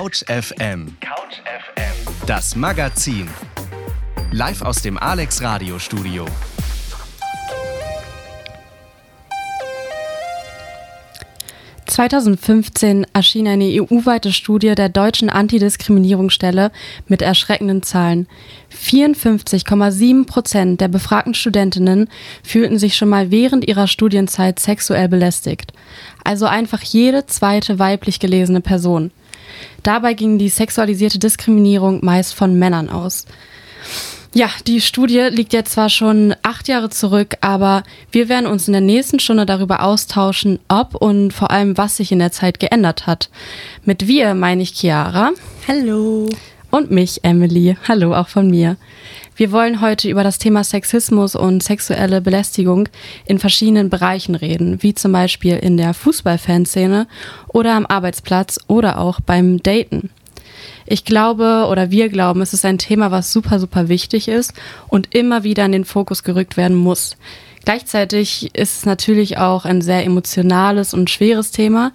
Couch FM. Couch FM. Das Magazin. Live aus dem Alex Radio Studio. ...2015 erschien eine EU-weite Studie der deutschen Antidiskriminierungsstelle mit erschreckenden Zahlen. 54,7 Prozent der befragten Studentinnen fühlten sich schon mal während ihrer Studienzeit sexuell belästigt. Also einfach jede zweite weiblich gelesene Person. Dabei ging die sexualisierte Diskriminierung meist von Männern aus. Ja, die Studie liegt jetzt zwar schon acht Jahre zurück, aber wir werden uns in der nächsten Stunde darüber austauschen, ob und vor allem, was sich in der Zeit geändert hat. Mit wir meine ich Chiara. Hallo. Und mich, Emily. Hallo auch von mir. Wir wollen heute über das Thema Sexismus und sexuelle Belästigung in verschiedenen Bereichen reden, wie zum Beispiel in der Fußballfanszene oder am Arbeitsplatz oder auch beim Daten. Ich glaube oder wir glauben, es ist ein Thema, was super, super wichtig ist und immer wieder in den Fokus gerückt werden muss. Gleichzeitig ist es natürlich auch ein sehr emotionales und schweres Thema,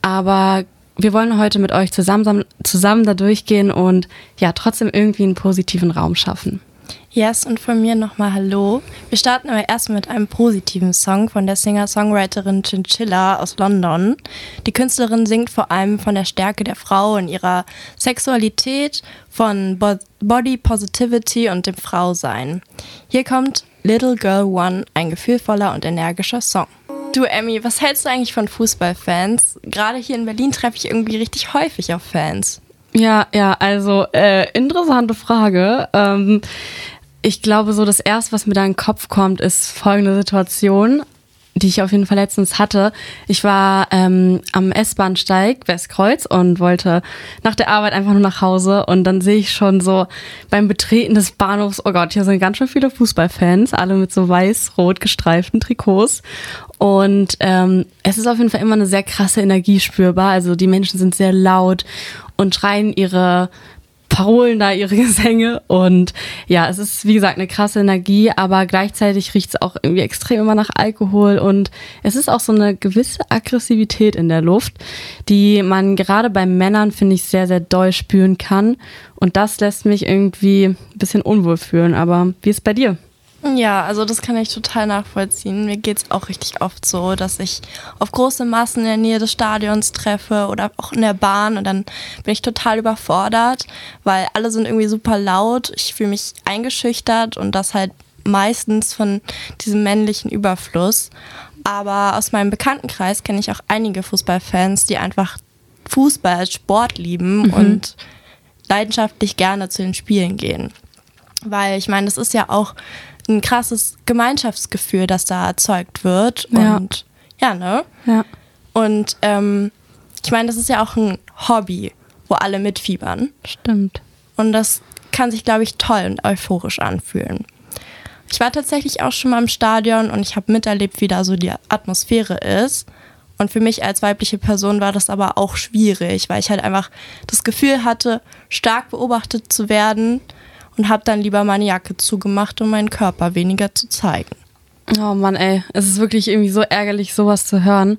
aber wir wollen heute mit euch zusammen, zusammen da durchgehen und ja, trotzdem irgendwie einen positiven Raum schaffen. Yes, und von mir nochmal Hallo. Wir starten aber erstmal mit einem positiven Song von der Singer-Songwriterin Chinchilla aus London. Die Künstlerin singt vor allem von der Stärke der Frau in ihrer Sexualität, von Bo Body Positivity und dem Frausein. Hier kommt Little Girl One, ein gefühlvoller und energischer Song. Du, Emmy, was hältst du eigentlich von Fußballfans? Gerade hier in Berlin treffe ich irgendwie richtig häufig auf Fans. Ja, ja, also äh, interessante Frage. Ähm, ich glaube, so das erste, was mir da in den Kopf kommt, ist folgende Situation, die ich auf jeden Fall letztens hatte. Ich war ähm, am S-Bahnsteig Westkreuz und wollte nach der Arbeit einfach nur nach Hause und dann sehe ich schon so beim Betreten des Bahnhofs, oh Gott, hier sind ganz schön viele Fußballfans, alle mit so weiß-rot gestreiften Trikots und ähm, es ist auf jeden Fall immer eine sehr krasse Energie spürbar. Also die Menschen sind sehr laut und schreien ihre Parolen da ihre Gesänge. Und ja, es ist wie gesagt eine krasse Energie, aber gleichzeitig riecht es auch irgendwie extrem immer nach Alkohol. Und es ist auch so eine gewisse Aggressivität in der Luft, die man gerade bei Männern finde ich sehr sehr doll spüren kann. Und das lässt mich irgendwie ein bisschen unwohl fühlen, aber wie ist es bei dir? Ja, also das kann ich total nachvollziehen. Mir geht es auch richtig oft so, dass ich auf große Massen in der Nähe des Stadions treffe oder auch in der Bahn und dann bin ich total überfordert, weil alle sind irgendwie super laut. Ich fühle mich eingeschüchtert und das halt meistens von diesem männlichen Überfluss. Aber aus meinem Bekanntenkreis kenne ich auch einige Fußballfans, die einfach Fußball als Sport lieben mhm. und leidenschaftlich gerne zu den Spielen gehen. Weil ich meine, das ist ja auch ein krasses Gemeinschaftsgefühl, das da erzeugt wird. Ja. Und ja, ne? Ja. Und ähm, ich meine, das ist ja auch ein Hobby, wo alle mitfiebern. Stimmt. Und das kann sich, glaube ich, toll und euphorisch anfühlen. Ich war tatsächlich auch schon mal im Stadion und ich habe miterlebt, wie da so die Atmosphäre ist. Und für mich als weibliche Person war das aber auch schwierig, weil ich halt einfach das Gefühl hatte, stark beobachtet zu werden und habe dann lieber meine Jacke zugemacht, um meinen Körper weniger zu zeigen. Oh Mann, ey, es ist wirklich irgendwie so ärgerlich, sowas zu hören.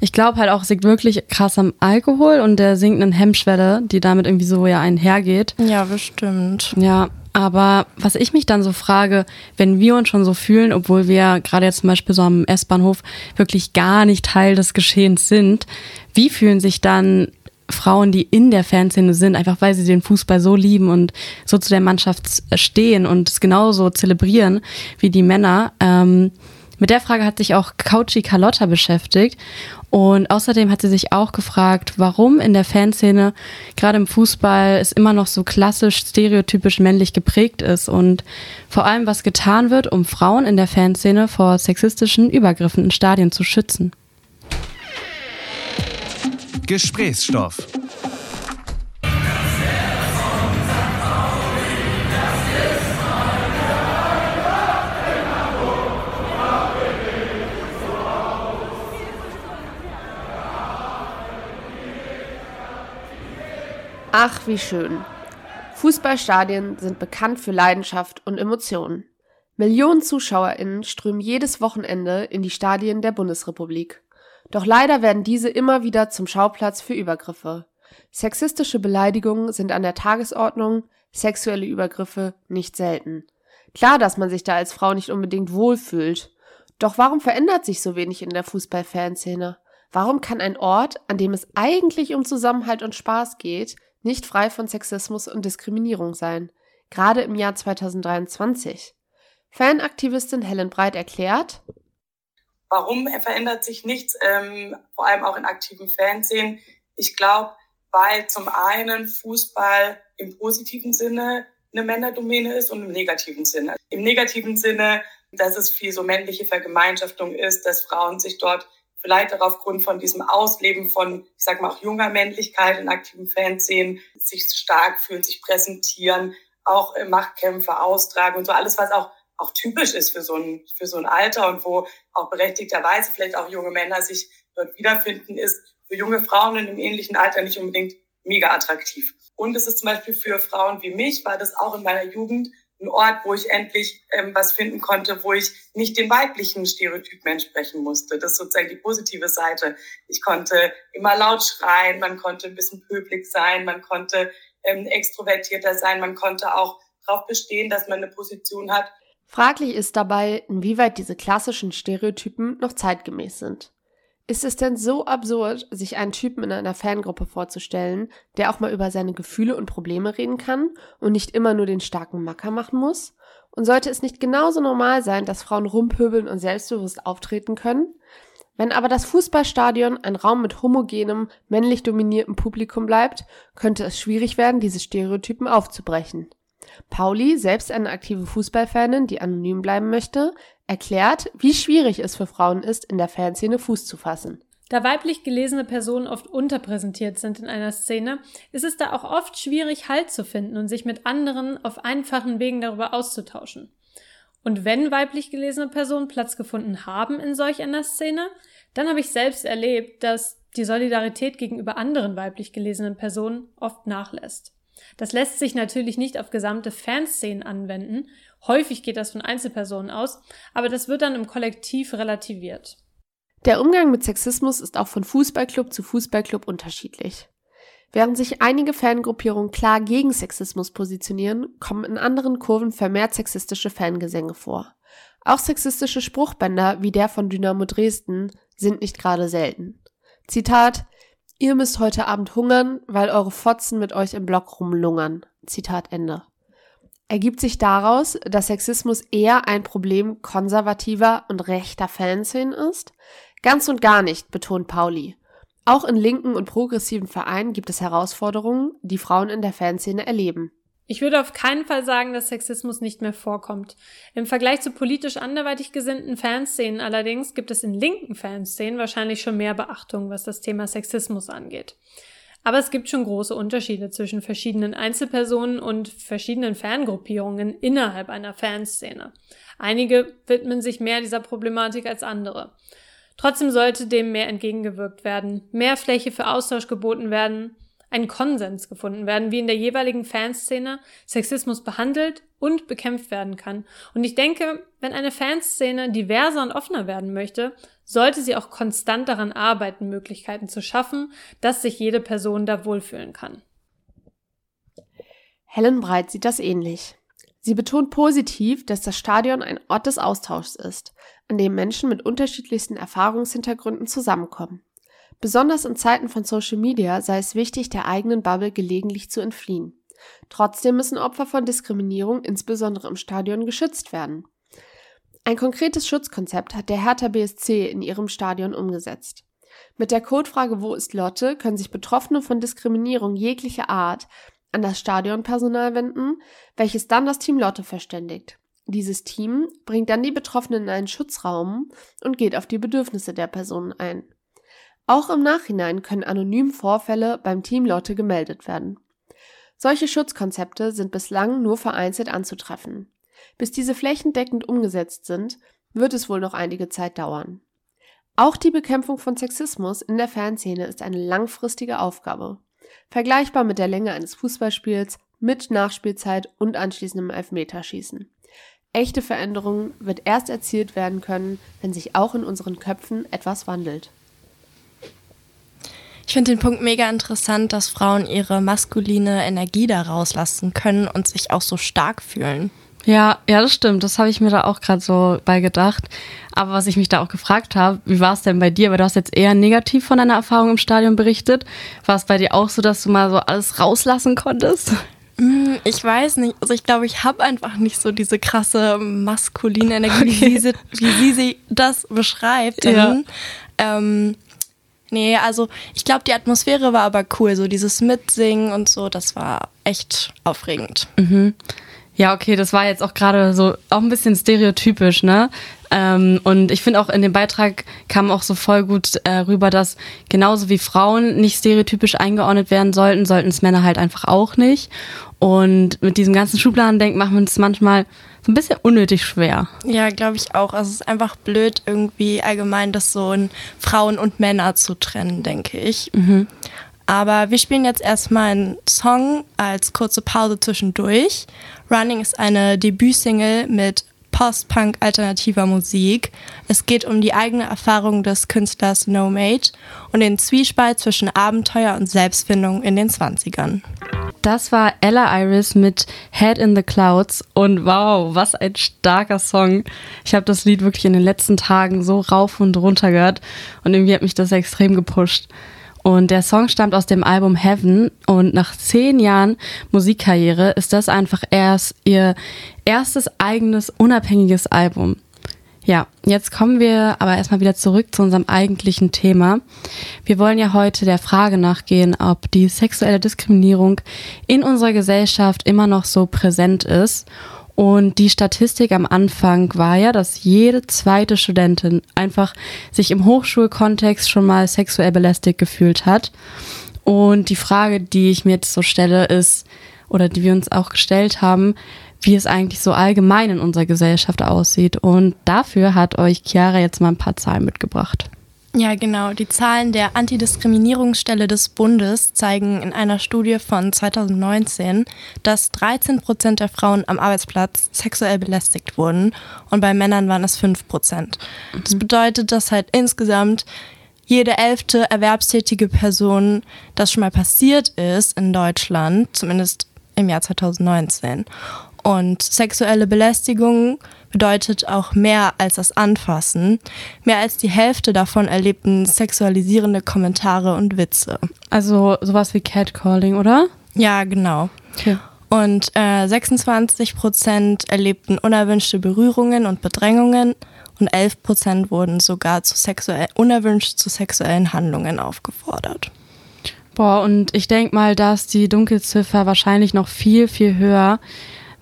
Ich glaube halt auch, es liegt wirklich krass am Alkohol und der sinkenden Hemmschwelle, die damit irgendwie so ja einhergeht. Ja, bestimmt. Ja, aber was ich mich dann so frage, wenn wir uns schon so fühlen, obwohl wir gerade jetzt zum Beispiel so am S-Bahnhof wirklich gar nicht Teil des Geschehens sind, wie fühlen sich dann Frauen, die in der Fanszene sind, einfach weil sie den Fußball so lieben und so zu der Mannschaft stehen und es genauso zelebrieren wie die Männer. Ähm, mit der Frage hat sich auch Couchy Carlotta beschäftigt und außerdem hat sie sich auch gefragt, warum in der Fanszene, gerade im Fußball, es immer noch so klassisch stereotypisch männlich geprägt ist und vor allem was getan wird, um Frauen in der Fanszene vor sexistischen Übergriffen in Stadien zu schützen. Gesprächsstoff. Ach, wie schön. Fußballstadien sind bekannt für Leidenschaft und Emotionen. Millionen ZuschauerInnen strömen jedes Wochenende in die Stadien der Bundesrepublik. Doch leider werden diese immer wieder zum Schauplatz für Übergriffe. Sexistische Beleidigungen sind an der Tagesordnung, sexuelle Übergriffe nicht selten. Klar, dass man sich da als Frau nicht unbedingt wohlfühlt. Doch warum verändert sich so wenig in der Fußballfanszene? Warum kann ein Ort, an dem es eigentlich um Zusammenhalt und Spaß geht, nicht frei von Sexismus und Diskriminierung sein? Gerade im Jahr 2023. Fanaktivistin Helen Breit erklärt, Warum verändert sich nichts, ähm, vor allem auch in aktiven Fanszenen? Ich glaube, weil zum einen Fußball im positiven Sinne eine Männerdomäne ist und im negativen Sinne. Im negativen Sinne, dass es viel so männliche Vergemeinschaftung ist, dass Frauen sich dort vielleicht auch aufgrund von diesem Ausleben von, ich sag mal, auch junger Männlichkeit in aktiven Fanszenen sich stark fühlen, sich präsentieren, auch Machtkämpfe austragen und so alles, was auch auch typisch ist für so ein, für so ein Alter und wo auch berechtigterweise vielleicht auch junge Männer sich dort wiederfinden, ist für junge Frauen in einem ähnlichen Alter nicht unbedingt mega attraktiv. Und es ist zum Beispiel für Frauen wie mich, war das auch in meiner Jugend ein Ort, wo ich endlich ähm, was finden konnte, wo ich nicht den weiblichen Stereotypen entsprechen musste. Das ist sozusagen die positive Seite. Ich konnte immer laut schreien, man konnte ein bisschen pöbelig sein, man konnte ähm, extrovertierter sein, man konnte auch darauf bestehen, dass man eine Position hat, Fraglich ist dabei, inwieweit diese klassischen Stereotypen noch zeitgemäß sind. Ist es denn so absurd, sich einen Typen in einer Fangruppe vorzustellen, der auch mal über seine Gefühle und Probleme reden kann und nicht immer nur den starken Macker machen muss? Und sollte es nicht genauso normal sein, dass Frauen rumpöbeln und selbstbewusst auftreten können? Wenn aber das Fußballstadion ein Raum mit homogenem, männlich dominiertem Publikum bleibt, könnte es schwierig werden, diese Stereotypen aufzubrechen. Pauli, selbst eine aktive Fußballfanin, die anonym bleiben möchte, erklärt, wie schwierig es für Frauen ist, in der Fanszene Fuß zu fassen. Da weiblich gelesene Personen oft unterpräsentiert sind in einer Szene, ist es da auch oft schwierig, Halt zu finden und sich mit anderen auf einfachen Wegen darüber auszutauschen. Und wenn weiblich gelesene Personen Platz gefunden haben in solch einer Szene, dann habe ich selbst erlebt, dass die Solidarität gegenüber anderen weiblich gelesenen Personen oft nachlässt. Das lässt sich natürlich nicht auf gesamte Fanszenen anwenden. Häufig geht das von Einzelpersonen aus, aber das wird dann im Kollektiv relativiert. Der Umgang mit Sexismus ist auch von Fußballclub zu Fußballclub unterschiedlich. Während sich einige Fangruppierungen klar gegen Sexismus positionieren, kommen in anderen Kurven vermehrt sexistische Fangesänge vor. Auch sexistische Spruchbänder wie der von Dynamo Dresden sind nicht gerade selten. Zitat Ihr müsst heute Abend hungern, weil eure Fotzen mit euch im Block rumlungern. Zitat Ende. Ergibt sich daraus, dass Sexismus eher ein Problem konservativer und rechter Fanszenen ist? Ganz und gar nicht, betont Pauli. Auch in linken und progressiven Vereinen gibt es Herausforderungen, die Frauen in der Fanszene erleben. Ich würde auf keinen Fall sagen, dass Sexismus nicht mehr vorkommt. Im Vergleich zu politisch anderweitig gesinnten Fanszenen allerdings gibt es in linken Fanszenen wahrscheinlich schon mehr Beachtung, was das Thema Sexismus angeht. Aber es gibt schon große Unterschiede zwischen verschiedenen Einzelpersonen und verschiedenen Fangruppierungen innerhalb einer Fanszene. Einige widmen sich mehr dieser Problematik als andere. Trotzdem sollte dem mehr entgegengewirkt werden, mehr Fläche für Austausch geboten werden, ein Konsens gefunden werden, wie in der jeweiligen Fanszene Sexismus behandelt und bekämpft werden kann. Und ich denke, wenn eine Fanszene diverser und offener werden möchte, sollte sie auch konstant daran arbeiten, Möglichkeiten zu schaffen, dass sich jede Person da wohlfühlen kann. Helen Breit sieht das ähnlich. Sie betont positiv, dass das Stadion ein Ort des Austauschs ist, an dem Menschen mit unterschiedlichsten Erfahrungshintergründen zusammenkommen. Besonders in Zeiten von Social Media sei es wichtig, der eigenen Bubble gelegentlich zu entfliehen. Trotzdem müssen Opfer von Diskriminierung insbesondere im Stadion geschützt werden. Ein konkretes Schutzkonzept hat der Hertha BSC in ihrem Stadion umgesetzt. Mit der Codefrage Wo ist Lotte können sich Betroffene von Diskriminierung jeglicher Art an das Stadionpersonal wenden, welches dann das Team Lotte verständigt. Dieses Team bringt dann die Betroffenen in einen Schutzraum und geht auf die Bedürfnisse der Personen ein. Auch im Nachhinein können anonym Vorfälle beim Team Lotte gemeldet werden. Solche Schutzkonzepte sind bislang nur vereinzelt anzutreffen. Bis diese flächendeckend umgesetzt sind, wird es wohl noch einige Zeit dauern. Auch die Bekämpfung von Sexismus in der Fanszene ist eine langfristige Aufgabe. Vergleichbar mit der Länge eines Fußballspiels mit Nachspielzeit und anschließendem Elfmeterschießen. Echte Veränderungen wird erst erzielt werden können, wenn sich auch in unseren Köpfen etwas wandelt. Ich finde den Punkt mega interessant, dass Frauen ihre maskuline Energie da rauslassen können und sich auch so stark fühlen. Ja, ja, das stimmt. Das habe ich mir da auch gerade so bei gedacht. Aber was ich mich da auch gefragt habe, wie war es denn bei dir? Weil du hast jetzt eher negativ von deiner Erfahrung im Stadion berichtet. War es bei dir auch so, dass du mal so alles rauslassen konntest? Mm, ich weiß nicht. Also ich glaube, ich habe einfach nicht so diese krasse maskuline Energie, okay. wie, sie, wie sie, sie das beschreibt. Ja. Ähm, nee, also ich glaube, die Atmosphäre war aber cool. So dieses Mitsingen und so, das war echt aufregend. Mhm. Ja, okay, das war jetzt auch gerade so auch ein bisschen stereotypisch, ne? Ähm, und ich finde auch in dem Beitrag kam auch so voll gut äh, rüber, dass genauso wie Frauen nicht stereotypisch eingeordnet werden sollten, sollten es Männer halt einfach auch nicht. Und mit diesem ganzen Schubladendenken machen wir uns manchmal so ein bisschen unnötig schwer. Ja, glaube ich auch. Also es ist einfach blöd, irgendwie allgemein das so in Frauen und Männer zu trennen, denke ich. Mhm. Aber wir spielen jetzt erstmal einen Song als kurze Pause zwischendurch. Running ist eine Debütsingle mit Post-Punk alternativer Musik. Es geht um die eigene Erfahrung des Künstlers No Mate und den Zwiespalt zwischen Abenteuer und Selbstfindung in den 20ern. Das war Ella Iris mit Head in the Clouds und wow, was ein starker Song. Ich habe das Lied wirklich in den letzten Tagen so rauf und runter gehört und irgendwie hat mich das extrem gepusht. Und der Song stammt aus dem Album Heaven und nach zehn Jahren Musikkarriere ist das einfach erst ihr erstes eigenes unabhängiges Album. Ja, jetzt kommen wir aber erstmal wieder zurück zu unserem eigentlichen Thema. Wir wollen ja heute der Frage nachgehen, ob die sexuelle Diskriminierung in unserer Gesellschaft immer noch so präsent ist und die Statistik am Anfang war ja, dass jede zweite Studentin einfach sich im Hochschulkontext schon mal sexuell belästigt gefühlt hat. Und die Frage, die ich mir jetzt so stelle, ist, oder die wir uns auch gestellt haben, wie es eigentlich so allgemein in unserer Gesellschaft aussieht. Und dafür hat euch Chiara jetzt mal ein paar Zahlen mitgebracht. Ja, genau. Die Zahlen der Antidiskriminierungsstelle des Bundes zeigen in einer Studie von 2019, dass 13 Prozent der Frauen am Arbeitsplatz sexuell belästigt wurden und bei Männern waren es 5 Prozent. Das mhm. bedeutet, dass halt insgesamt jede elfte erwerbstätige Person das schon mal passiert ist in Deutschland, zumindest im Jahr 2019. Und sexuelle Belästigung bedeutet auch mehr als das Anfassen. Mehr als die Hälfte davon erlebten sexualisierende Kommentare und Witze. Also sowas wie Catcalling, oder? Ja, genau. Okay. Und äh, 26 Prozent erlebten unerwünschte Berührungen und Bedrängungen und 11 Prozent wurden sogar zu sexuell, unerwünscht zu sexuellen Handlungen aufgefordert. Boah, und ich denke mal, dass die Dunkelziffer wahrscheinlich noch viel, viel höher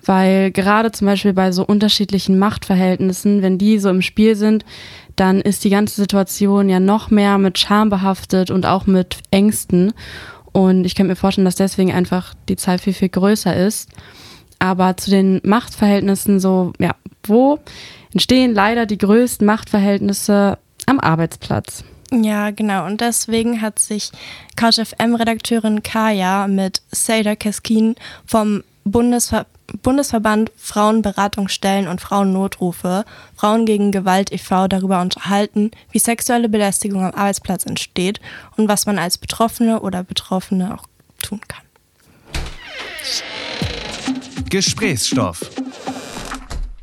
weil gerade zum Beispiel bei so unterschiedlichen Machtverhältnissen, wenn die so im Spiel sind, dann ist die ganze Situation ja noch mehr mit Scham behaftet und auch mit Ängsten. Und ich könnte mir vorstellen, dass deswegen einfach die Zahl viel, viel größer ist. Aber zu den Machtverhältnissen so, ja, wo entstehen leider die größten Machtverhältnisse am Arbeitsplatz? Ja, genau. Und deswegen hat sich CouchFM-Redakteurin Kaya mit Seda Keskin vom Bundesver Bundesverband Frauenberatungsstellen und Frauennotrufe Frauen gegen Gewalt e.V. darüber unterhalten, wie sexuelle Belästigung am Arbeitsplatz entsteht und was man als Betroffene oder Betroffene auch tun kann. Gesprächsstoff.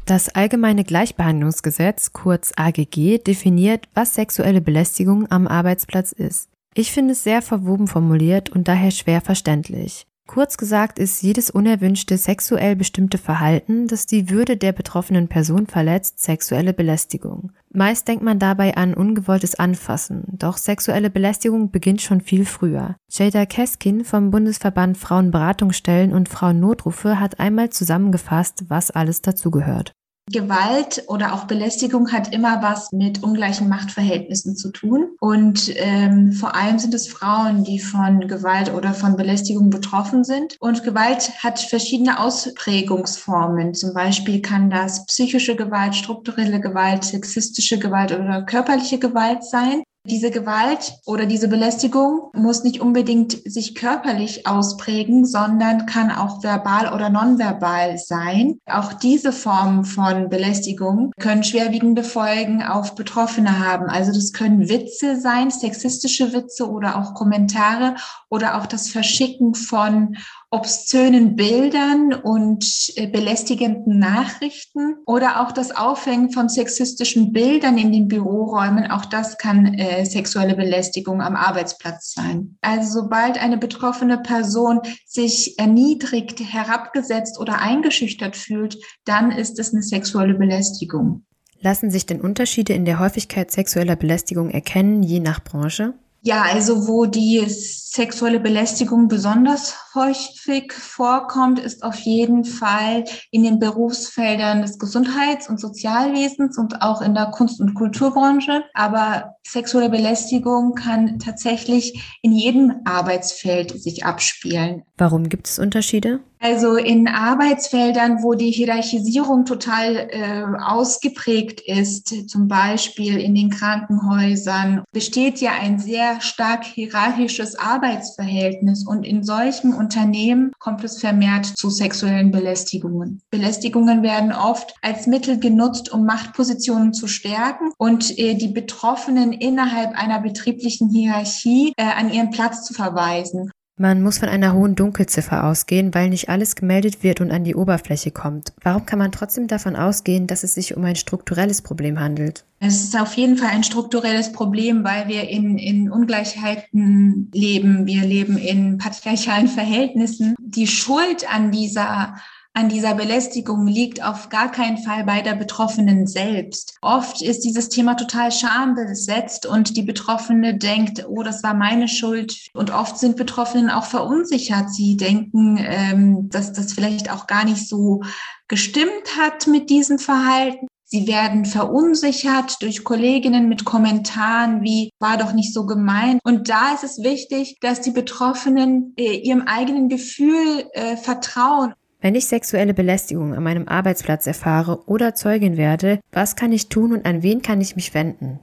Das Allgemeine Gleichbehandlungsgesetz, kurz AGG, definiert, was sexuelle Belästigung am Arbeitsplatz ist. Ich finde es sehr verwoben formuliert und daher schwer verständlich. Kurz gesagt ist jedes unerwünschte sexuell bestimmte Verhalten, das die Würde der betroffenen Person verletzt, sexuelle Belästigung. Meist denkt man dabei an ungewolltes Anfassen, doch sexuelle Belästigung beginnt schon viel früher. Jada Keskin vom Bundesverband Frauenberatungsstellen und Frauennotrufe hat einmal zusammengefasst, was alles dazugehört. Gewalt oder auch Belästigung hat immer was mit ungleichen Machtverhältnissen zu tun. Und ähm, vor allem sind es Frauen, die von Gewalt oder von Belästigung betroffen sind. Und Gewalt hat verschiedene Ausprägungsformen. Zum Beispiel kann das psychische Gewalt, strukturelle Gewalt, sexistische Gewalt oder körperliche Gewalt sein. Diese Gewalt oder diese Belästigung muss nicht unbedingt sich körperlich ausprägen, sondern kann auch verbal oder nonverbal sein. Auch diese Formen von Belästigung können schwerwiegende Folgen auf Betroffene haben. Also das können Witze sein, sexistische Witze oder auch Kommentare oder auch das Verschicken von obszönen Bildern und äh, belästigenden Nachrichten oder auch das Aufhängen von sexistischen Bildern in den Büroräumen. Auch das kann äh, sexuelle Belästigung am Arbeitsplatz sein. Also sobald eine betroffene Person sich erniedrigt, herabgesetzt oder eingeschüchtert fühlt, dann ist es eine sexuelle Belästigung. Lassen sich denn Unterschiede in der Häufigkeit sexueller Belästigung erkennen, je nach Branche? Ja, also wo die sexuelle Belästigung besonders häufig vorkommt, ist auf jeden Fall in den Berufsfeldern des Gesundheits- und Sozialwesens und auch in der Kunst- und Kulturbranche. Aber sexuelle Belästigung kann tatsächlich in jedem Arbeitsfeld sich abspielen. Warum gibt es Unterschiede? Also in Arbeitsfeldern, wo die Hierarchisierung total äh, ausgeprägt ist, zum Beispiel in den Krankenhäusern, besteht ja ein sehr stark hierarchisches Arbeitsverhältnis und in solchen Unternehmen kommt es vermehrt zu sexuellen Belästigungen. Belästigungen werden oft als Mittel genutzt, um Machtpositionen zu stärken und äh, die Betroffenen innerhalb einer betrieblichen Hierarchie äh, an ihren Platz zu verweisen. Man muss von einer hohen Dunkelziffer ausgehen, weil nicht alles gemeldet wird und an die Oberfläche kommt. Warum kann man trotzdem davon ausgehen, dass es sich um ein strukturelles Problem handelt? Es ist auf jeden Fall ein strukturelles Problem, weil wir in, in Ungleichheiten leben. Wir leben in patriarchalen Verhältnissen. Die Schuld an dieser an dieser Belästigung liegt auf gar keinen Fall bei der Betroffenen selbst. Oft ist dieses Thema total schambesetzt und die Betroffene denkt, oh, das war meine Schuld. Und oft sind Betroffenen auch verunsichert. Sie denken, ähm, dass das vielleicht auch gar nicht so gestimmt hat mit diesem Verhalten. Sie werden verunsichert durch Kolleginnen mit Kommentaren wie war doch nicht so gemeint. Und da ist es wichtig, dass die Betroffenen äh, ihrem eigenen Gefühl äh, vertrauen wenn ich sexuelle Belästigung an meinem Arbeitsplatz erfahre oder Zeugin werde, was kann ich tun und an wen kann ich mich wenden?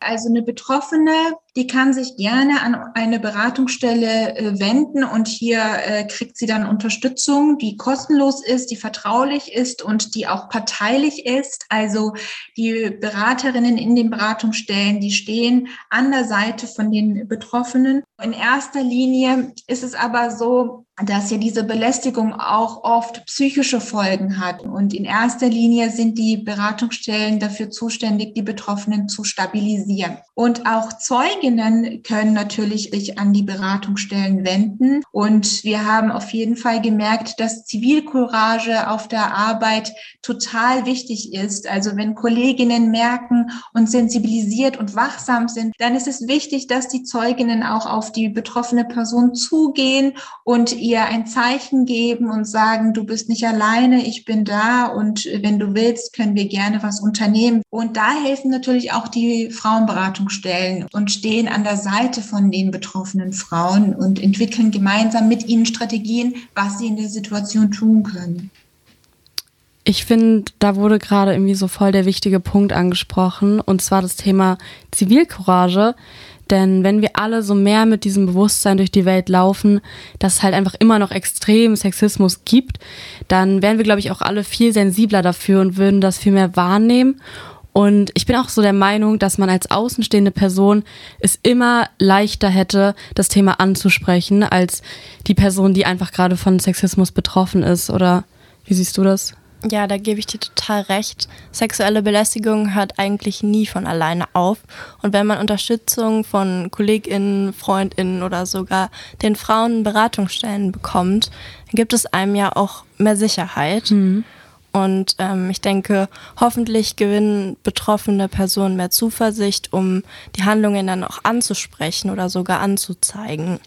Also eine Betroffene, die kann sich gerne an eine Beratungsstelle äh, wenden und hier äh, kriegt sie dann Unterstützung, die kostenlos ist, die vertraulich ist und die auch parteilich ist. Also die Beraterinnen in den Beratungsstellen, die stehen an der Seite von den Betroffenen. In erster Linie ist es aber so, dass ja diese Belästigung auch oft psychische Folgen hat. Und in erster Linie sind die Beratungsstellen dafür zuständig, die Betroffenen zu stabilisieren. Und auch Zeuginnen können natürlich sich an die Beratungsstellen wenden. Und wir haben auf jeden Fall gemerkt, dass Zivilcourage auf der Arbeit total wichtig ist. Also wenn Kolleginnen merken und sensibilisiert und wachsam sind, dann ist es wichtig, dass die Zeuginnen auch auf die betroffene Person zugehen und ihr ein Zeichen geben und sagen, du bist nicht alleine, ich bin da und wenn du willst, können wir gerne was unternehmen. Und da helfen natürlich auch die Frauenberatungsstellen und stehen an der Seite von den betroffenen Frauen und entwickeln gemeinsam mit ihnen Strategien, was sie in der Situation tun können. Ich finde, da wurde gerade irgendwie so voll der wichtige Punkt angesprochen, und zwar das Thema Zivilcourage. Denn wenn wir alle so mehr mit diesem Bewusstsein durch die Welt laufen, dass es halt einfach immer noch extrem Sexismus gibt, dann wären wir, glaube ich, auch alle viel sensibler dafür und würden das viel mehr wahrnehmen. Und ich bin auch so der Meinung, dass man als außenstehende Person es immer leichter hätte, das Thema anzusprechen, als die Person, die einfach gerade von Sexismus betroffen ist. Oder wie siehst du das? Ja, da gebe ich dir total recht. Sexuelle Belästigung hört eigentlich nie von alleine auf. Und wenn man Unterstützung von KollegInnen, FreundInnen oder sogar den Frauen Beratungsstellen bekommt, dann gibt es einem ja auch mehr Sicherheit. Mhm. Und ähm, ich denke, hoffentlich gewinnen betroffene Personen mehr Zuversicht, um die Handlungen dann auch anzusprechen oder sogar anzuzeigen.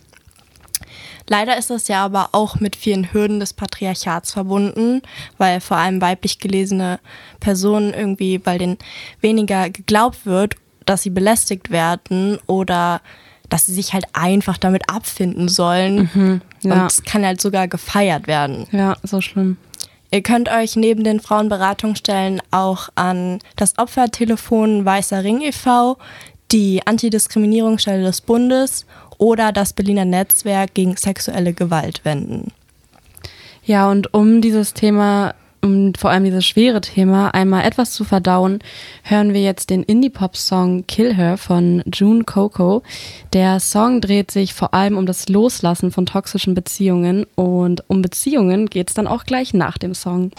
Leider ist das ja aber auch mit vielen Hürden des Patriarchats verbunden, weil vor allem weiblich gelesene Personen irgendwie, weil denen weniger geglaubt wird, dass sie belästigt werden oder dass sie sich halt einfach damit abfinden sollen. Mhm, ja. Und es kann halt sogar gefeiert werden. Ja, so schlimm. Ihr könnt euch neben den Frauenberatungsstellen auch an das Opfertelefon Weißer Ring e.V., die Antidiskriminierungsstelle des Bundes oder das Berliner Netzwerk gegen sexuelle Gewalt wenden. Ja, und um dieses Thema um vor allem dieses schwere Thema einmal etwas zu verdauen, hören wir jetzt den Indie-Pop-Song Kill Her von June Coco. Der Song dreht sich vor allem um das Loslassen von toxischen Beziehungen und um Beziehungen geht es dann auch gleich nach dem Song.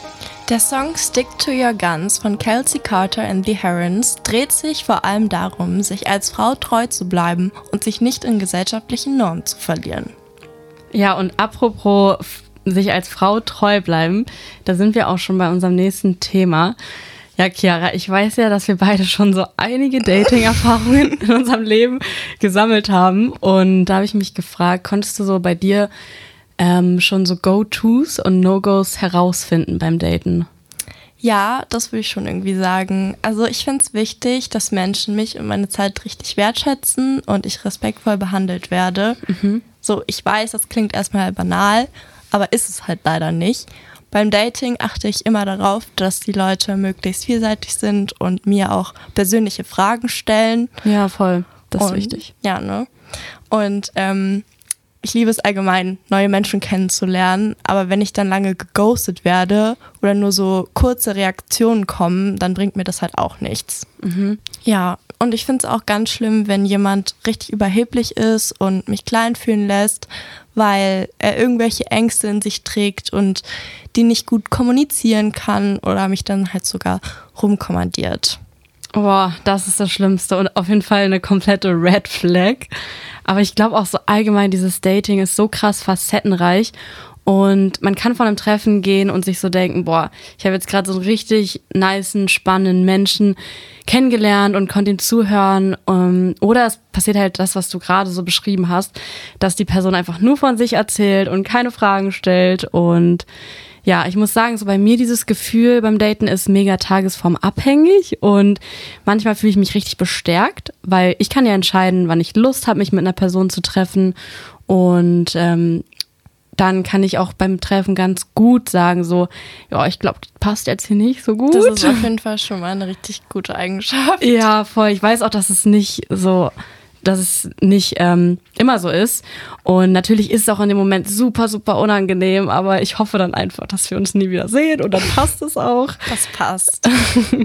Der Song Stick to Your Guns von Kelsey Carter and the Herons dreht sich vor allem darum, sich als Frau treu zu bleiben und sich nicht in gesellschaftlichen Normen zu verlieren. Ja, und apropos sich als Frau treu bleiben, da sind wir auch schon bei unserem nächsten Thema. Ja, Chiara, ich weiß ja, dass wir beide schon so einige Dating-Erfahrungen in unserem Leben gesammelt haben. Und da habe ich mich gefragt, konntest du so bei dir ähm, schon so Go-Tos und No-Gos herausfinden beim Daten? Ja, das würde ich schon irgendwie sagen. Also ich finde es wichtig, dass Menschen mich und meine Zeit richtig wertschätzen und ich respektvoll behandelt werde. Mhm. So, ich weiß, das klingt erstmal banal, aber ist es halt leider nicht. Beim Dating achte ich immer darauf, dass die Leute möglichst vielseitig sind und mir auch persönliche Fragen stellen. Ja, voll. Das ist und, wichtig. Ja, ne? Und ähm, ich liebe es allgemein, neue Menschen kennenzulernen, aber wenn ich dann lange geghostet werde oder nur so kurze Reaktionen kommen, dann bringt mir das halt auch nichts. Mhm. Ja, und ich finde es auch ganz schlimm, wenn jemand richtig überheblich ist und mich klein fühlen lässt, weil er irgendwelche Ängste in sich trägt und die nicht gut kommunizieren kann oder mich dann halt sogar rumkommandiert. Boah, das ist das Schlimmste und auf jeden Fall eine komplette Red Flag. Aber ich glaube auch so allgemein, dieses Dating ist so krass facettenreich und man kann von einem Treffen gehen und sich so denken, boah, ich habe jetzt gerade so einen richtig niceen, spannenden Menschen kennengelernt und konnte ihm zuhören. Ähm, oder es passiert halt das, was du gerade so beschrieben hast, dass die Person einfach nur von sich erzählt und keine Fragen stellt. Und ja, ich muss sagen, so bei mir dieses Gefühl beim Daten ist mega tagesformabhängig und manchmal fühle ich mich richtig bestärkt, weil ich kann ja entscheiden, wann ich Lust habe, mich mit einer Person zu treffen und ähm, dann kann ich auch beim Treffen ganz gut sagen, so, ja, ich glaube, das passt jetzt hier nicht so gut. Das ist auf jeden Fall schon mal eine richtig gute Eigenschaft. Ja, voll. Ich weiß auch, dass es nicht so dass es nicht ähm, immer so ist. Und natürlich ist es auch in dem Moment super, super unangenehm, aber ich hoffe dann einfach, dass wir uns nie wieder sehen und dann passt es auch. Das passt.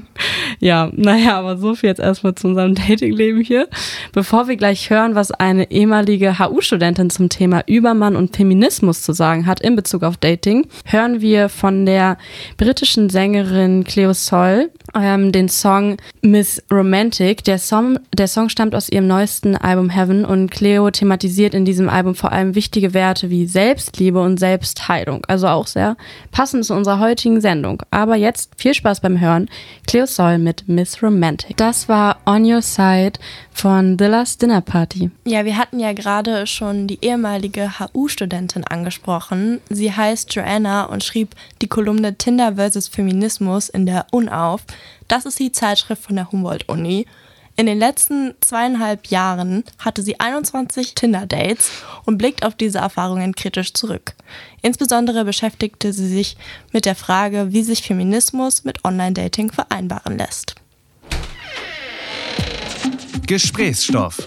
ja, naja, aber so viel jetzt erstmal zu unserem Datingleben hier. Bevor wir gleich hören, was eine ehemalige HU-Studentin zum Thema Übermann und Feminismus zu sagen hat in Bezug auf Dating, hören wir von der britischen Sängerin Cleo Sol ähm, den Song Miss Romantic. Der Song, der Song stammt aus ihrem neuesten Album Heaven und Cleo thematisiert in diesem Album vor allem wichtige Werte wie Selbstliebe und Selbstheilung. Also auch sehr passend zu unserer heutigen Sendung. Aber jetzt viel Spaß beim Hören. Cleo Soll mit Miss Romantic. Das war On Your Side von The Last Dinner Party. Ja, wir hatten ja gerade schon die ehemalige HU-Studentin angesprochen. Sie heißt Joanna und schrieb die Kolumne Tinder vs. Feminismus in der UNAuf. Das ist die Zeitschrift von der Humboldt-Uni. In den letzten zweieinhalb Jahren hatte sie 21 Tinder-Dates und blickt auf diese Erfahrungen kritisch zurück. Insbesondere beschäftigte sie sich mit der Frage, wie sich Feminismus mit Online-Dating vereinbaren lässt. Gesprächsstoff.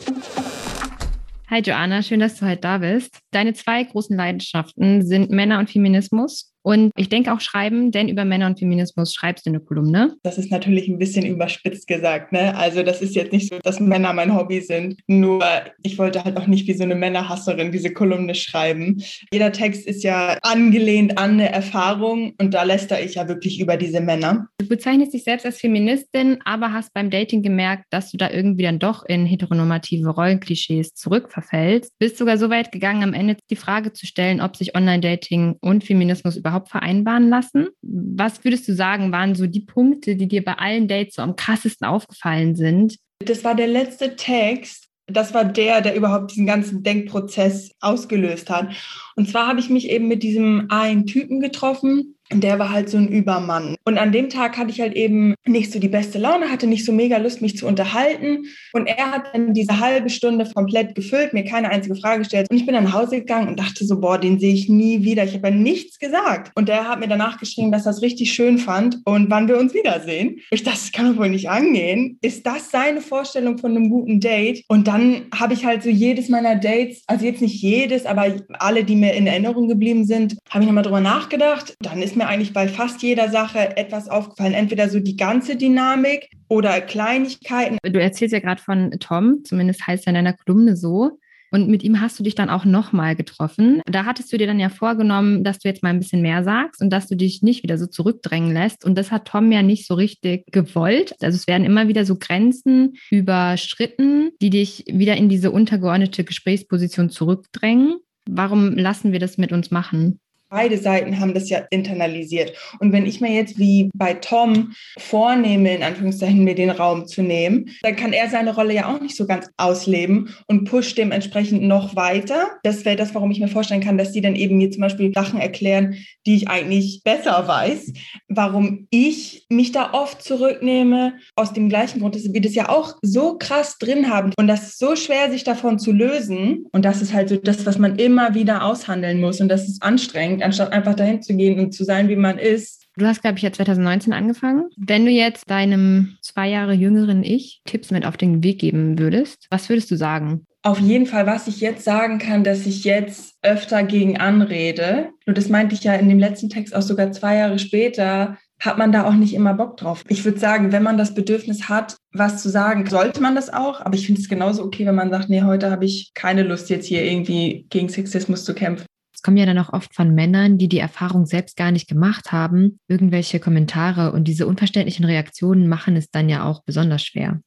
Hi Joanna, schön, dass du heute da bist. Deine zwei großen Leidenschaften sind Männer und Feminismus. Und ich denke auch schreiben, denn über Männer und Feminismus schreibst du eine Kolumne. Das ist natürlich ein bisschen überspitzt gesagt. Ne? Also das ist jetzt nicht so, dass Männer mein Hobby sind. Nur ich wollte halt auch nicht wie so eine Männerhasserin diese Kolumne schreiben. Jeder Text ist ja angelehnt an eine Erfahrung und da lästere ich ja wirklich über diese Männer. Du bezeichnest dich selbst als Feministin, aber hast beim Dating gemerkt, dass du da irgendwie dann doch in heteronormative Rollenklischees zurückverfällst. Bist sogar so weit gegangen, am Ende die Frage zu stellen, ob sich Online-Dating und Feminismus überhaupt überhaupt vereinbaren lassen? Was würdest du sagen, waren so die Punkte, die dir bei allen Dates so am krassesten aufgefallen sind? Das war der letzte Text. Das war der, der überhaupt diesen ganzen Denkprozess ausgelöst hat. Und zwar habe ich mich eben mit diesem einen Typen getroffen, der war halt so ein Übermann. Und an dem Tag hatte ich halt eben nicht so die beste Laune, hatte nicht so mega Lust, mich zu unterhalten. Und er hat dann diese halbe Stunde komplett gefüllt, mir keine einzige Frage gestellt. Und ich bin dann nach Hause gegangen und dachte so, boah, den sehe ich nie wieder. Ich habe ja nichts gesagt. Und der hat mir danach geschrieben, dass er es richtig schön fand und wann wir uns wiedersehen. Ich dachte, das kann doch wohl nicht angehen. Ist das seine Vorstellung von einem guten Date? Und dann habe ich halt so jedes meiner Dates, also jetzt nicht jedes, aber alle, die mir in Erinnerung geblieben sind, habe ich nochmal drüber nachgedacht. Dann ist mir mir eigentlich bei fast jeder Sache etwas aufgefallen. Entweder so die ganze Dynamik oder Kleinigkeiten. Du erzählst ja gerade von Tom, zumindest heißt er in deiner Kolumne so. Und mit ihm hast du dich dann auch nochmal getroffen. Da hattest du dir dann ja vorgenommen, dass du jetzt mal ein bisschen mehr sagst und dass du dich nicht wieder so zurückdrängen lässt. Und das hat Tom ja nicht so richtig gewollt. Also es werden immer wieder so Grenzen überschritten, die dich wieder in diese untergeordnete Gesprächsposition zurückdrängen. Warum lassen wir das mit uns machen? Beide Seiten haben das ja internalisiert. Und wenn ich mir jetzt wie bei Tom vornehme, in Anführungszeichen mir den Raum zu nehmen, dann kann er seine Rolle ja auch nicht so ganz ausleben und pusht dementsprechend noch weiter. Das wäre das, warum ich mir vorstellen kann, dass die dann eben mir zum Beispiel Sachen erklären, die ich eigentlich besser weiß. Warum ich mich da oft zurücknehme, aus dem gleichen Grund, dass wir das ja auch so krass drin haben und das ist so schwer, sich davon zu lösen. Und das ist halt so das, was man immer wieder aushandeln muss und das ist anstrengend anstatt einfach dahin zu gehen und zu sein, wie man ist. Du hast, glaube ich, ja 2019 angefangen. Wenn du jetzt deinem zwei Jahre jüngeren Ich Tipps mit auf den Weg geben würdest, was würdest du sagen? Auf jeden Fall, was ich jetzt sagen kann, dass ich jetzt öfter gegen anrede. Und das meinte ich ja in dem letzten Text auch sogar zwei Jahre später, hat man da auch nicht immer Bock drauf. Ich würde sagen, wenn man das Bedürfnis hat, was zu sagen, sollte man das auch. Aber ich finde es genauso okay, wenn man sagt, nee, heute habe ich keine Lust, jetzt hier irgendwie gegen Sexismus zu kämpfen kommen ja dann auch oft von Männern, die die Erfahrung selbst gar nicht gemacht haben, irgendwelche Kommentare und diese unverständlichen Reaktionen machen es dann ja auch besonders schwer.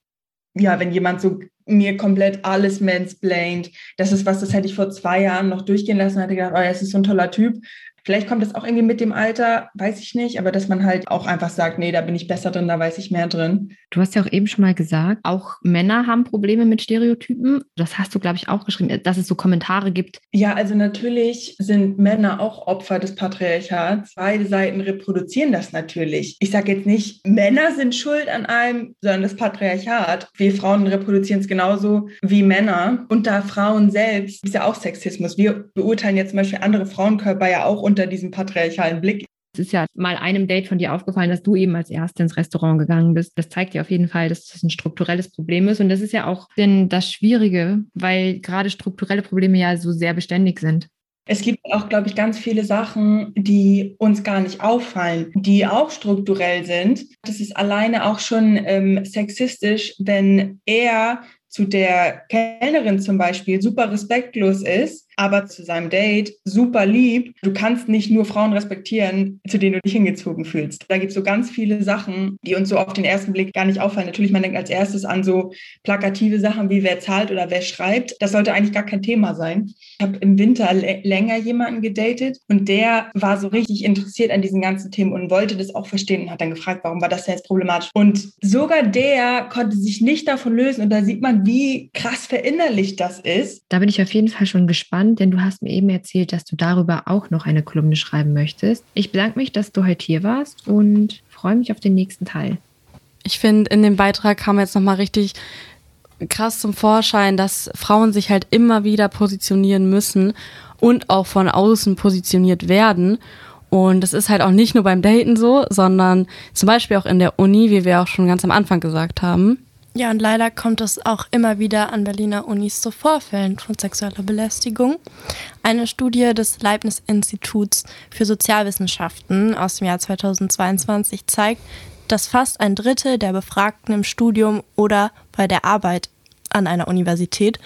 Ja, wenn jemand so mir komplett alles mansplained, das ist was, das hätte ich vor zwei Jahren noch durchgehen lassen, hätte gedacht, oh, er ist so ein toller Typ. Vielleicht kommt das auch irgendwie mit dem Alter, weiß ich nicht, aber dass man halt auch einfach sagt, nee, da bin ich besser drin, da weiß ich mehr drin. Du hast ja auch eben schon mal gesagt, auch Männer haben Probleme mit Stereotypen. Das hast du, glaube ich, auch geschrieben, dass es so Kommentare gibt. Ja, also natürlich sind Männer auch Opfer des Patriarchats. Beide Seiten reproduzieren das natürlich. Ich sage jetzt nicht, Männer sind schuld an allem, sondern das Patriarchat. Wir Frauen reproduzieren es genauso wie Männer. Und da Frauen selbst ist ja auch Sexismus. Wir beurteilen jetzt zum Beispiel andere Frauenkörper ja auch unter diesem patriarchalen Blick. Es ist ja mal einem Date von dir aufgefallen, dass du eben als Erste ins Restaurant gegangen bist. Das zeigt dir auf jeden Fall, dass das ein strukturelles Problem ist. Und das ist ja auch denn das Schwierige, weil gerade strukturelle Probleme ja so sehr beständig sind. Es gibt auch, glaube ich, ganz viele Sachen, die uns gar nicht auffallen, die auch strukturell sind. Das ist alleine auch schon ähm, sexistisch, wenn er zu der Kellnerin zum Beispiel super respektlos ist aber zu seinem Date super lieb. Du kannst nicht nur Frauen respektieren, zu denen du dich hingezogen fühlst. Da gibt es so ganz viele Sachen, die uns so auf den ersten Blick gar nicht auffallen. Natürlich, man denkt als erstes an so plakative Sachen wie wer zahlt oder wer schreibt. Das sollte eigentlich gar kein Thema sein. Ich habe im Winter länger jemanden gedatet und der war so richtig interessiert an diesen ganzen Themen und wollte das auch verstehen und hat dann gefragt, warum war das denn jetzt problematisch? Und sogar der konnte sich nicht davon lösen und da sieht man, wie krass verinnerlicht das ist. Da bin ich auf jeden Fall schon gespannt spannend, denn du hast mir eben erzählt, dass du darüber auch noch eine Kolumne schreiben möchtest. Ich bedanke mich, dass du heute hier warst und freue mich auf den nächsten Teil. Ich finde, in dem Beitrag kam jetzt nochmal richtig krass zum Vorschein, dass Frauen sich halt immer wieder positionieren müssen und auch von außen positioniert werden. Und das ist halt auch nicht nur beim Daten so, sondern zum Beispiel auch in der Uni, wie wir auch schon ganz am Anfang gesagt haben. Ja, und leider kommt es auch immer wieder an Berliner Unis zu Vorfällen von sexueller Belästigung. Eine Studie des Leibniz-Instituts für Sozialwissenschaften aus dem Jahr 2022 zeigt, dass fast ein Drittel der Befragten im Studium oder bei der Arbeit an einer Universität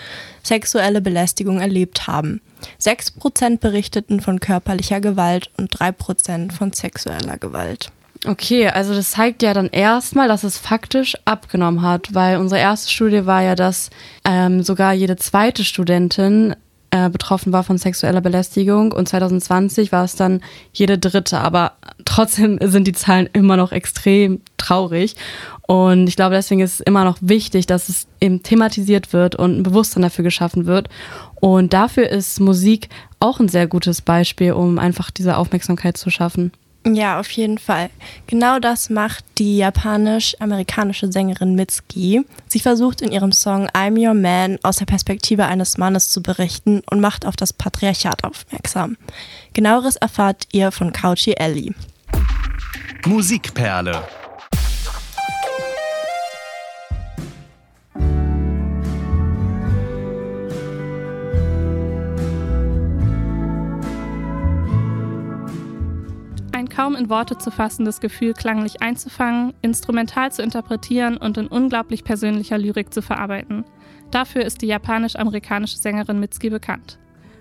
sexuelle Belästigung erlebt haben. Sechs Prozent berichteten von körperlicher Gewalt und drei Prozent von sexueller Gewalt. Okay, also das zeigt ja dann erstmal, dass es faktisch abgenommen hat, weil unsere erste Studie war ja, dass ähm, sogar jede zweite Studentin äh, betroffen war von sexueller Belästigung und 2020 war es dann jede dritte, aber trotzdem sind die Zahlen immer noch extrem traurig. Und ich glaube, deswegen ist es immer noch wichtig, dass es eben thematisiert wird und ein Bewusstsein dafür geschaffen wird. Und dafür ist Musik auch ein sehr gutes Beispiel, um einfach diese Aufmerksamkeit zu schaffen. Ja, auf jeden Fall. Genau das macht die japanisch-amerikanische Sängerin Mitski. Sie versucht in ihrem Song I'm Your Man aus der Perspektive eines Mannes zu berichten und macht auf das Patriarchat aufmerksam. Genaueres erfahrt ihr von Couchy Ellie. Musikperle kaum in Worte zu fassendes Gefühl klanglich einzufangen, instrumental zu interpretieren und in unglaublich persönlicher Lyrik zu verarbeiten. Dafür ist die japanisch-amerikanische Sängerin Mitski bekannt.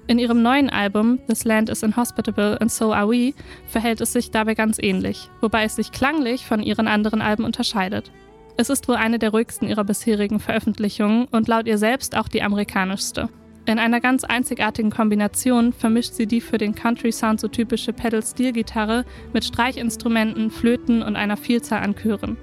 In ihrem neuen Album This Land is Inhospitable and So Are We verhält es sich dabei ganz ähnlich, wobei es sich klanglich von ihren anderen Alben unterscheidet. Es ist wohl eine der ruhigsten ihrer bisherigen Veröffentlichungen und laut ihr selbst auch die amerikanischste. In einer ganz einzigartigen Kombination vermischt sie die für den Country-Sound so typische Pedal-Steel-Gitarre mit Streichinstrumenten, Flöten und einer Vielzahl an Chören.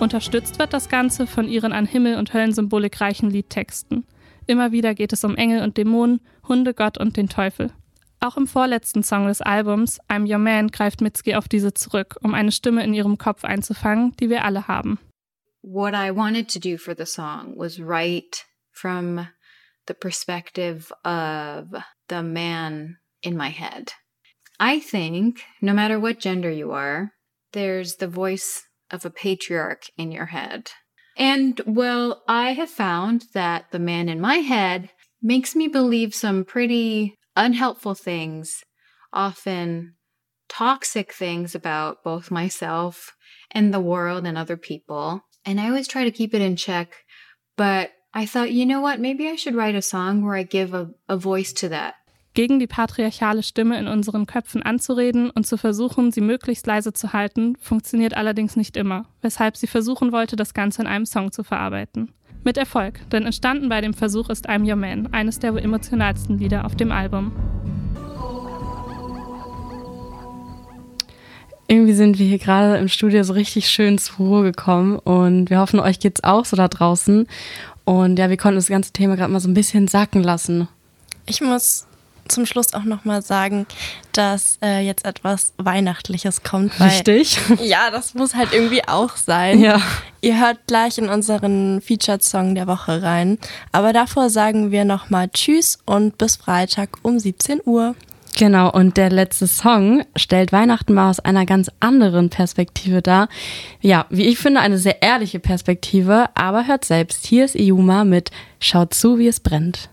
Unterstützt wird das Ganze von ihren an Himmel- und Höllensymbolik reichen Liedtexten. Immer wieder geht es um Engel und Dämonen, Hunde, Gott und den Teufel. Auch im vorletzten Song des Albums, I'm Your Man, greift Mitski auf diese zurück, um eine Stimme in ihrem Kopf einzufangen, die wir alle haben. What I wanted to do for the song was write from the perspective of the man in my head. I think no matter what gender you are, there's the voice of a patriarch in your head. And well, I have found that the man in my head makes me believe some pretty unhelpful things, often toxic things about both myself and the world and other people. And I always try to keep it in check. But I thought, you know what, maybe I should write a song where I give a, a voice to that. Gegen die patriarchale Stimme in unseren Köpfen anzureden und zu versuchen, sie möglichst leise zu halten, funktioniert allerdings nicht immer, weshalb sie versuchen wollte, das Ganze in einem Song zu verarbeiten. Mit Erfolg, denn entstanden bei dem Versuch ist I'm Your Man, eines der emotionalsten Lieder auf dem Album. Irgendwie sind wir hier gerade im Studio so richtig schön zur Ruhe gekommen und wir hoffen, euch geht's auch so da draußen. Und ja, wir konnten das ganze Thema gerade mal so ein bisschen sacken lassen. Ich muss zum Schluss auch nochmal sagen, dass äh, jetzt etwas Weihnachtliches kommt. Weil, Richtig. Ja, das muss halt irgendwie auch sein. Ja. Ihr hört gleich in unseren Featured Song der Woche rein. Aber davor sagen wir nochmal Tschüss und bis Freitag um 17 Uhr. Genau, und der letzte Song stellt Weihnachten mal aus einer ganz anderen Perspektive dar. Ja, wie ich finde, eine sehr ehrliche Perspektive, aber hört selbst. Hier ist Iuma mit Schaut zu, wie es brennt.